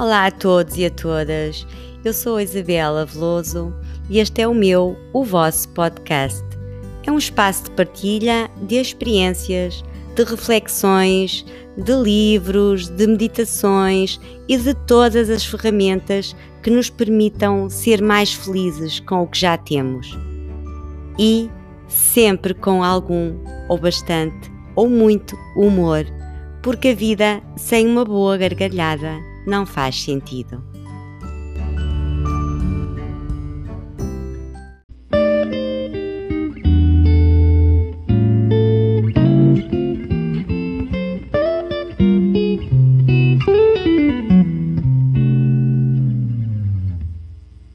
Olá a todos e a todas. Eu sou a Isabela Veloso e este é o meu, o vosso podcast. É um espaço de partilha de experiências, de reflexões, de livros, de meditações e de todas as ferramentas que nos permitam ser mais felizes com o que já temos. E sempre com algum, ou bastante, ou muito humor, porque a vida sem uma boa gargalhada não faz sentido.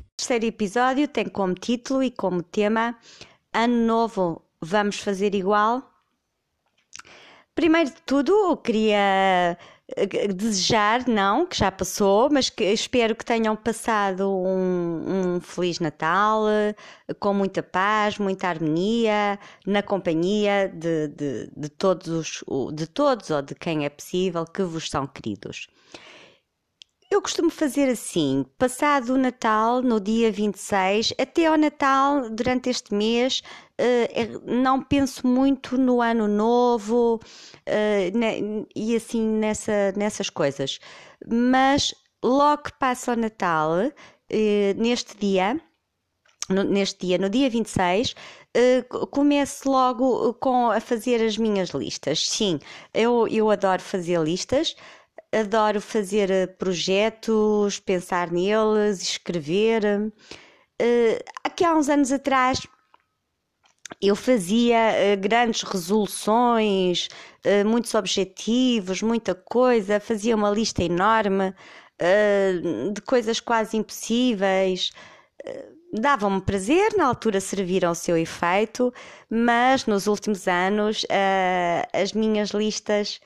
O terceiro episódio tem como título e como tema Ano Novo, vamos fazer igual? Primeiro de tudo, queria eh, desejar, não, que já passou, mas que espero que tenham passado um, um, Feliz Natal com muita paz, muita harmonia, na companhia de, de, de, todos, de todos ou de quem é possível que vos são queridos. Eu costumo fazer assim, passado o Natal, no dia 26, até ao Natal, durante este mês, não penso muito no Ano Novo ne, e assim nessa, nessas coisas. Mas logo que passa o Natal, uh, neste dia, neste dia, no dia 26, uh, começo logo com a fazer as minhas listas. Sim, eu, eu adoro fazer listas adoro fazer eh, projetos, pensar neles, escrever. Uh, aqui há uns anos atrás eu fazia uh, grandes resoluções, uh, muitos objetivos, muita coisa, fazia uma lista enorme de coisas quase impossíveis. Davam-me prazer, na altura serviram o seu efeito, mas nos últimos anos as minhas listas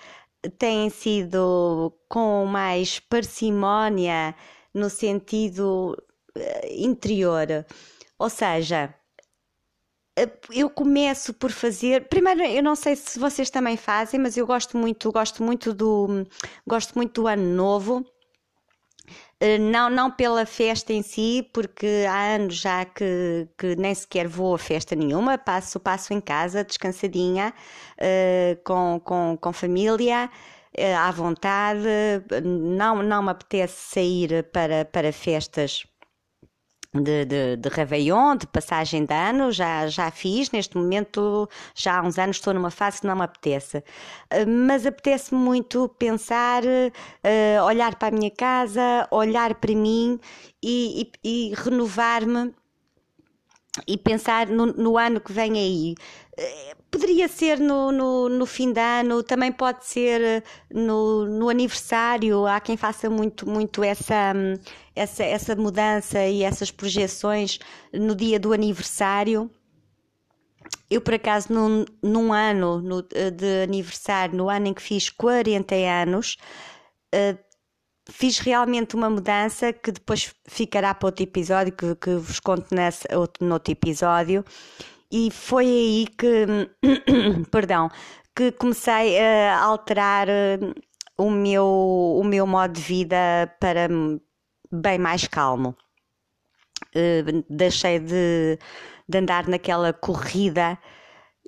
têm sido com mais parcimónia no sentido eh, interior. Ou seja, eh, eu começo por fazer. Primeiro, eu não sei se vocês também fazem, mas eu gosto muito, gosto muito do, gosto muito do ano novo. Eh, não, não pela festa em si, porque há anos já que, que nem sequer vou a festa nenhuma, passo, passo em casa, descansadinha, uh, com, com, com família, à vontade, não, não me apetece sair para, para festas de, de, de Réveillon, de passagem de ano, já, já fiz. Neste momento, já há uns anos, estou numa fase que não me apetece. Eh, mas apetece-me muito pensar, uh, olhar para a minha casa, olhar para mim e, e, e renovar-me e pensar no, no, ano que vem aí. Eh, poderia ser no, no, no, fim de ano, também pode ser no, no aniversário. Há quem faça muito, muito essa, essa, essa mudança e essas projeções no dia do aniversário. Eu, por acaso, num, num ano no, de aniversário, no ano em que fiz 40 anos, uh, fiz realmente uma mudança que depois ficará para outro episódio, que, que vos conto nesse, outro, no outro episódio. E foi aí que, perdão, que comecei a alterar eh, o meu, o meu modo de vida para bem mais calmo. Uh, deixei de, de andar naquela corrida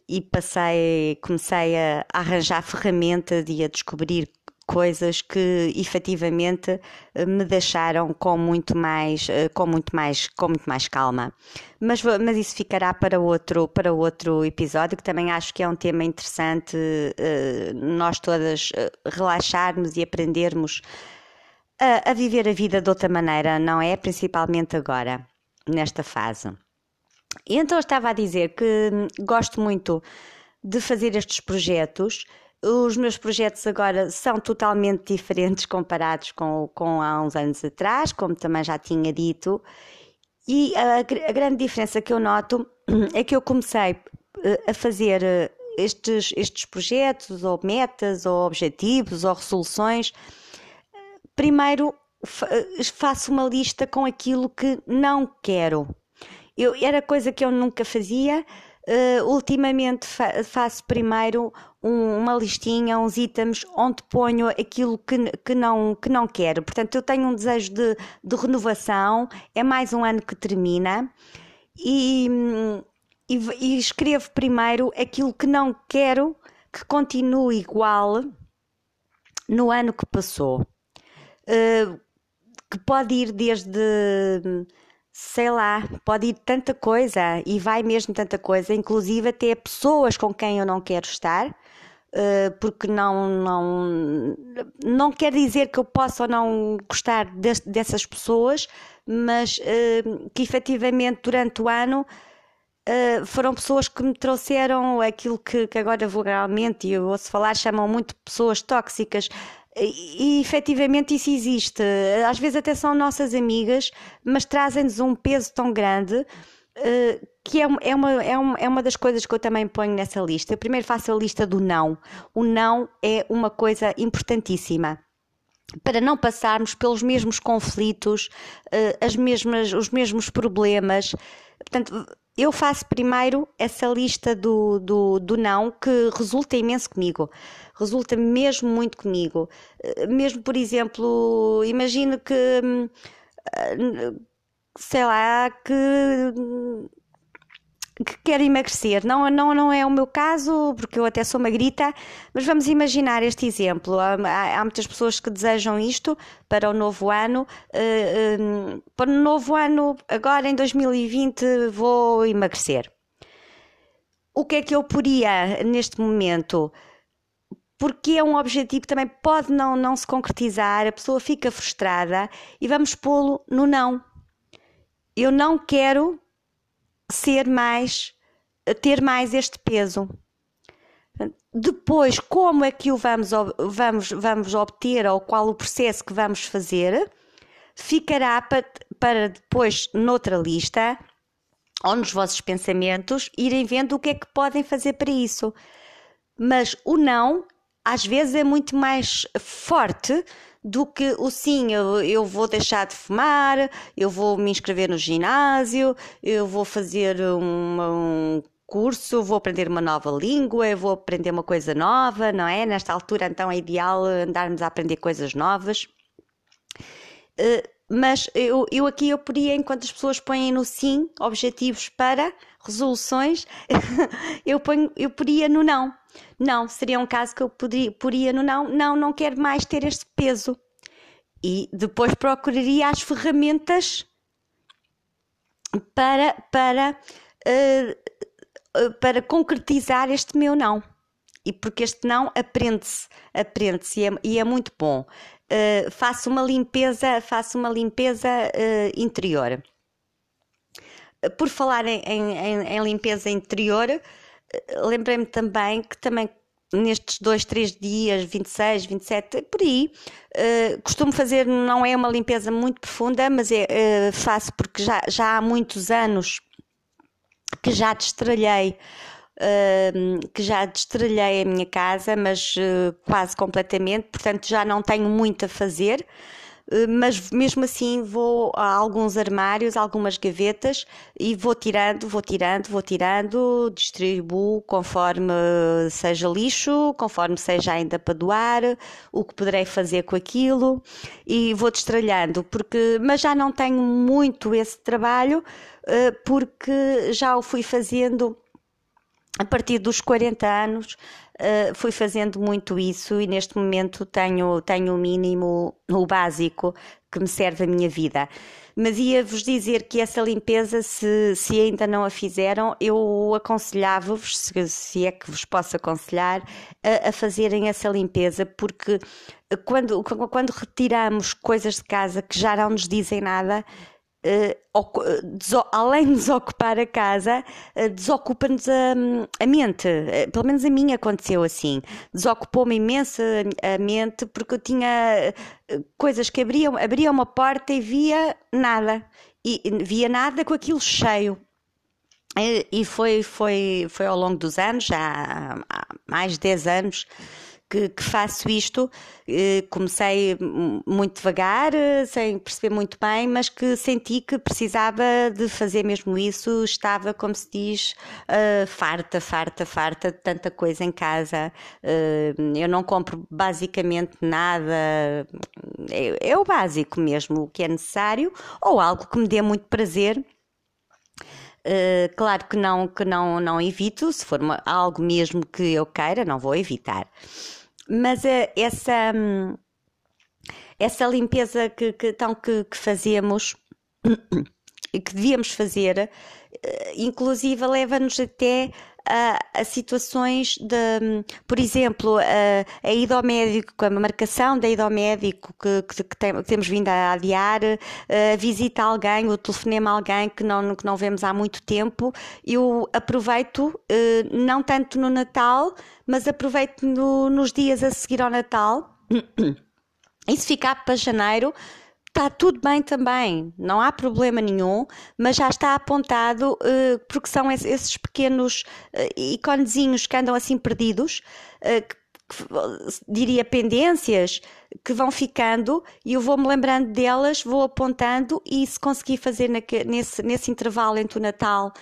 e passei, comecei a arranjar ferramentas e a descobrir coisas que efetivamente eh, me deixaram com muito mais, eh, com muito mais, com muito mais calma. Mas, mas isso ficará para outro, para outro episódio, que também acho que é um tema interessante eh, nós todas relaxarmos e aprendermos a, a viver a vida de outra maneira, não é? Principalmente agora, nesta fase. Então eu estava a dizer que hum, gosto muito de fazer estes projetos os meus projetos agora são totalmente diferentes comparados com, com há uns anos atrás, como também já tinha dito. E a, a grande diferença que eu noto é que eu comecei eh, a fazer eh, estes, estes projetos, ou metas, ou objetivos, ou resoluções. Primeiro eh, faço uma lista com aquilo que não quero. Eu, era coisa que eu nunca fazia, Uh, ultimamente fa faço primeiro um, uma listinha, uns itens onde ponho aquilo que, que, não, que não quero. Portanto, eu tenho um desejo de, de renovação, é mais um ano que termina e, e, e escrevo primeiro aquilo que não quero que continue igual no ano que passou. Uh, que pode ir desde sei lá, pode ir tanta coisa e vai mesmo tanta coisa, inclusive até pessoas com quem eu não quero estar, eh, porque não, não, não quer dizer que eu possa ou não gostar dessas pessoas, mas eh, que efetivamente durante o ano Uh, foram pessoas que me trouxeram aquilo que, que agora vulgarmente, eu ouço falar, chamam muito pessoas tóxicas, e, e efetivamente isso existe. Às vezes até são nossas amigas, mas trazem-nos um peso tão grande uh, que é, é, uma, é, uma, é uma das coisas que eu também ponho nessa lista. Eu primeiro faço a lista do não. O não é uma coisa importantíssima para não passarmos pelos mesmos conflitos, uh, as mesmas, os mesmos problemas. Portanto, eu faço primeiro essa lista do, do, do não que resulta imenso comigo resulta mesmo muito comigo. Eh, mesmo, por exemplo, imagino que, hum, eh, sei lá, que que quer emagrecer. Não, não, não é o meu caso, porque eu até sou magrita, mas vamos imaginar este exemplo. Há, há muitas pessoas que desejam isto para o novo ano. Uh, uh, para o novo ano, agora em 2020, vou emagrecer. O que é que eu poria neste momento? porque é um objetivo que também pode não, não se concretizar, a pessoa fica frustrada e vamos pô-lo no não. Eu não quero ser mais, ter mais este peso. Depois, como é que o vamos, vamos, vamos obter ou qual o processo que vamos fazer, ficará para, para depois, noutra lista, ou nos vossos pensamentos, irem vendo o que é que podem fazer para isso. Mas o não às vezes é muito mais forte do que o sim, eu, eu vou deixar de fumar, eu vou me inscrever no ginásio, eu vou fazer um, curso, vou aprender uma nova língua, vou aprender uma coisa nova, não é? Nesta altura, então, é ideal andarmos a aprender coisas novas. Uh, mas eu, eu aqui eu podia, enquanto as pessoas põem no sim objetivos para resoluções, eu, ponho, eu poria no não. Não, seria um caso que eu poderia, poria no não, não, não quero mais ter este peso. E depois procuraria as ferramentas para, para, uh, para concretizar este meu não. E porque este não aprende-se, aprende-se e, é, e é muito bom. Uh, faço uma limpeza, faço uma limpeza uh, interior. Por falar em, em, em limpeza interior, lembrei-me também que também nestes dois, três dias, 26, 27, por aí, uh, costumo fazer, não é uma limpeza muito profunda, mas é, uh, faço porque já, já há muitos anos que já destralhei, uh, que já destralhei a minha casa, mas quase completamente, portanto já não tenho muito a fazer. Eh, mas mesmo assim vou a alguns armários, algumas gavetas e vou tirando, vou tirando, vou tirando, distribuo conforme seja lixo, conforme seja ainda para doar, o que poderei fazer com aquilo e vou destralhando, porque, mas já não tenho muito esse trabalho eh, porque já o fui fazendo a partir dos 40 anos uh, fui fazendo muito isso e neste momento tenho, tenho o mínimo, o básico que me serve a minha vida. Mas ia-vos dizer que essa limpeza, se, se ainda não a fizeram, eu aconselhava-vos, se, se, é que vos posso aconselhar, a, a fazerem essa limpeza, porque quando, quando retiramos coisas de casa que já não nos dizem nada, além de desocupar a casa, uh, desocupa-nos a, a, mente. Pelo menos a mim aconteceu assim. Desocupou-me imenso a, a mente porque eu tinha coisas que abriam, abria uma porta e via nada. E via nada com aquilo cheio. E foi, foi, foi ao longo dos anos, já há mais de 10 anos, que, que faço isto. Eh, comecei muito devagar, eh, sem perceber muito bem, mas que senti que precisava de fazer mesmo isso. Estava, como se diz, uh, farta, farta, farta de tanta coisa em casa. Eu não compro basicamente nada, é, é o básico mesmo, o que é necessário, ou algo que me dê muito prazer. Uh, claro que não, que não, não evito, se for uma, algo mesmo que eu queira, não vou evitar. Mas uh, essa, um, essa limpeza que, que, então, que, que fazemos e que devíamos fazer, uh, inclusive leva-nos até a, a situações de, por exemplo, a, a ida ao médico, a marcação da ida ao médico que, que, que, tem, que temos vindo a adiar, a visita a alguém, o telefonema a alguém que não, que não vemos há muito tempo, eu aproveito, eh, não tanto no Natal, mas aproveito no, nos dias a seguir ao Natal. E se ficar para janeiro, está tudo bem também, não há problema nenhum, mas já está apontado uh, porque são esses pequenos uh, iconezinhos que andam assim perdidos, uh, que, que, diria pendências, que vão ficando e eu vou-me lembrando delas, vou apontando e se conseguir fazer nesse, nesse intervalo entre o Natal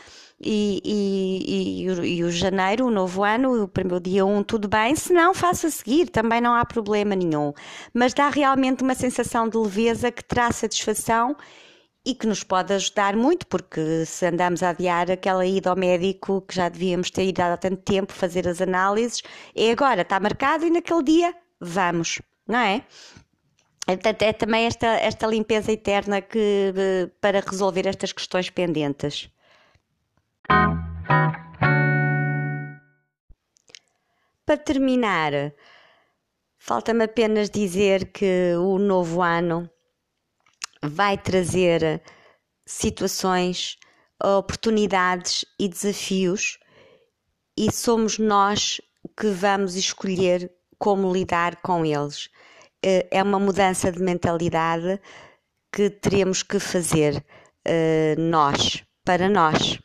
e, e, e, e, o janeiro, o novo ano, o primeiro dia 1, tudo bem, se não, faça a seguir, também não há problema nenhum. Mas dá realmente uma sensação de leveza que traz satisfação e que nos pode ajudar muito, porque se andamos a adiar aquela ida ao médico que já devíamos ter ido há tanto tempo fazer as análises, é agora, está marcado e naquele dia vamos, não é? Portanto, é também esta, esta limpeza eterna que, eh, para resolver estas questões pendentes. Para terminar, falta-me apenas dizer que o novo ano vai trazer situações, oportunidades e desafios, e somos nós que vamos escolher como lidar com eles. Eh, é uma mudança de mentalidade que teremos que fazer eh, nós, para nós.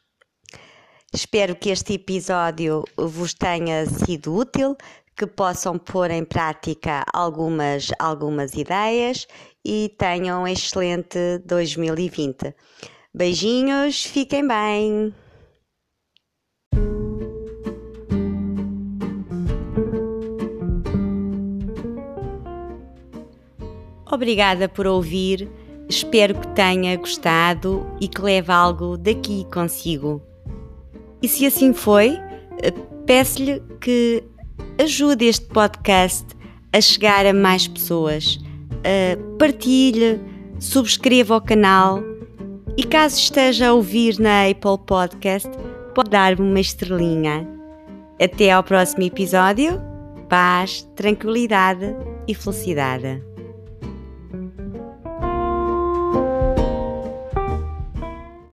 Espero que este episódio vos tenha sido útil, que possam pôr em prática algumas, algumas ideias e tenham um excelente 2020. Beijinhos, fiquem bem! Obrigada por ouvir, espero que tenha gostado e que leve algo daqui consigo. E se assim foi, eh, peço-lhe que ajude este podcast a chegar a mais pessoas. Uh, partilhe, subscreva o canal e caso esteja a ouvir na Apple Podcast, pode dar-me uma estrelinha. Até ao próximo episódio. Paz, tranquilidade e felicidade.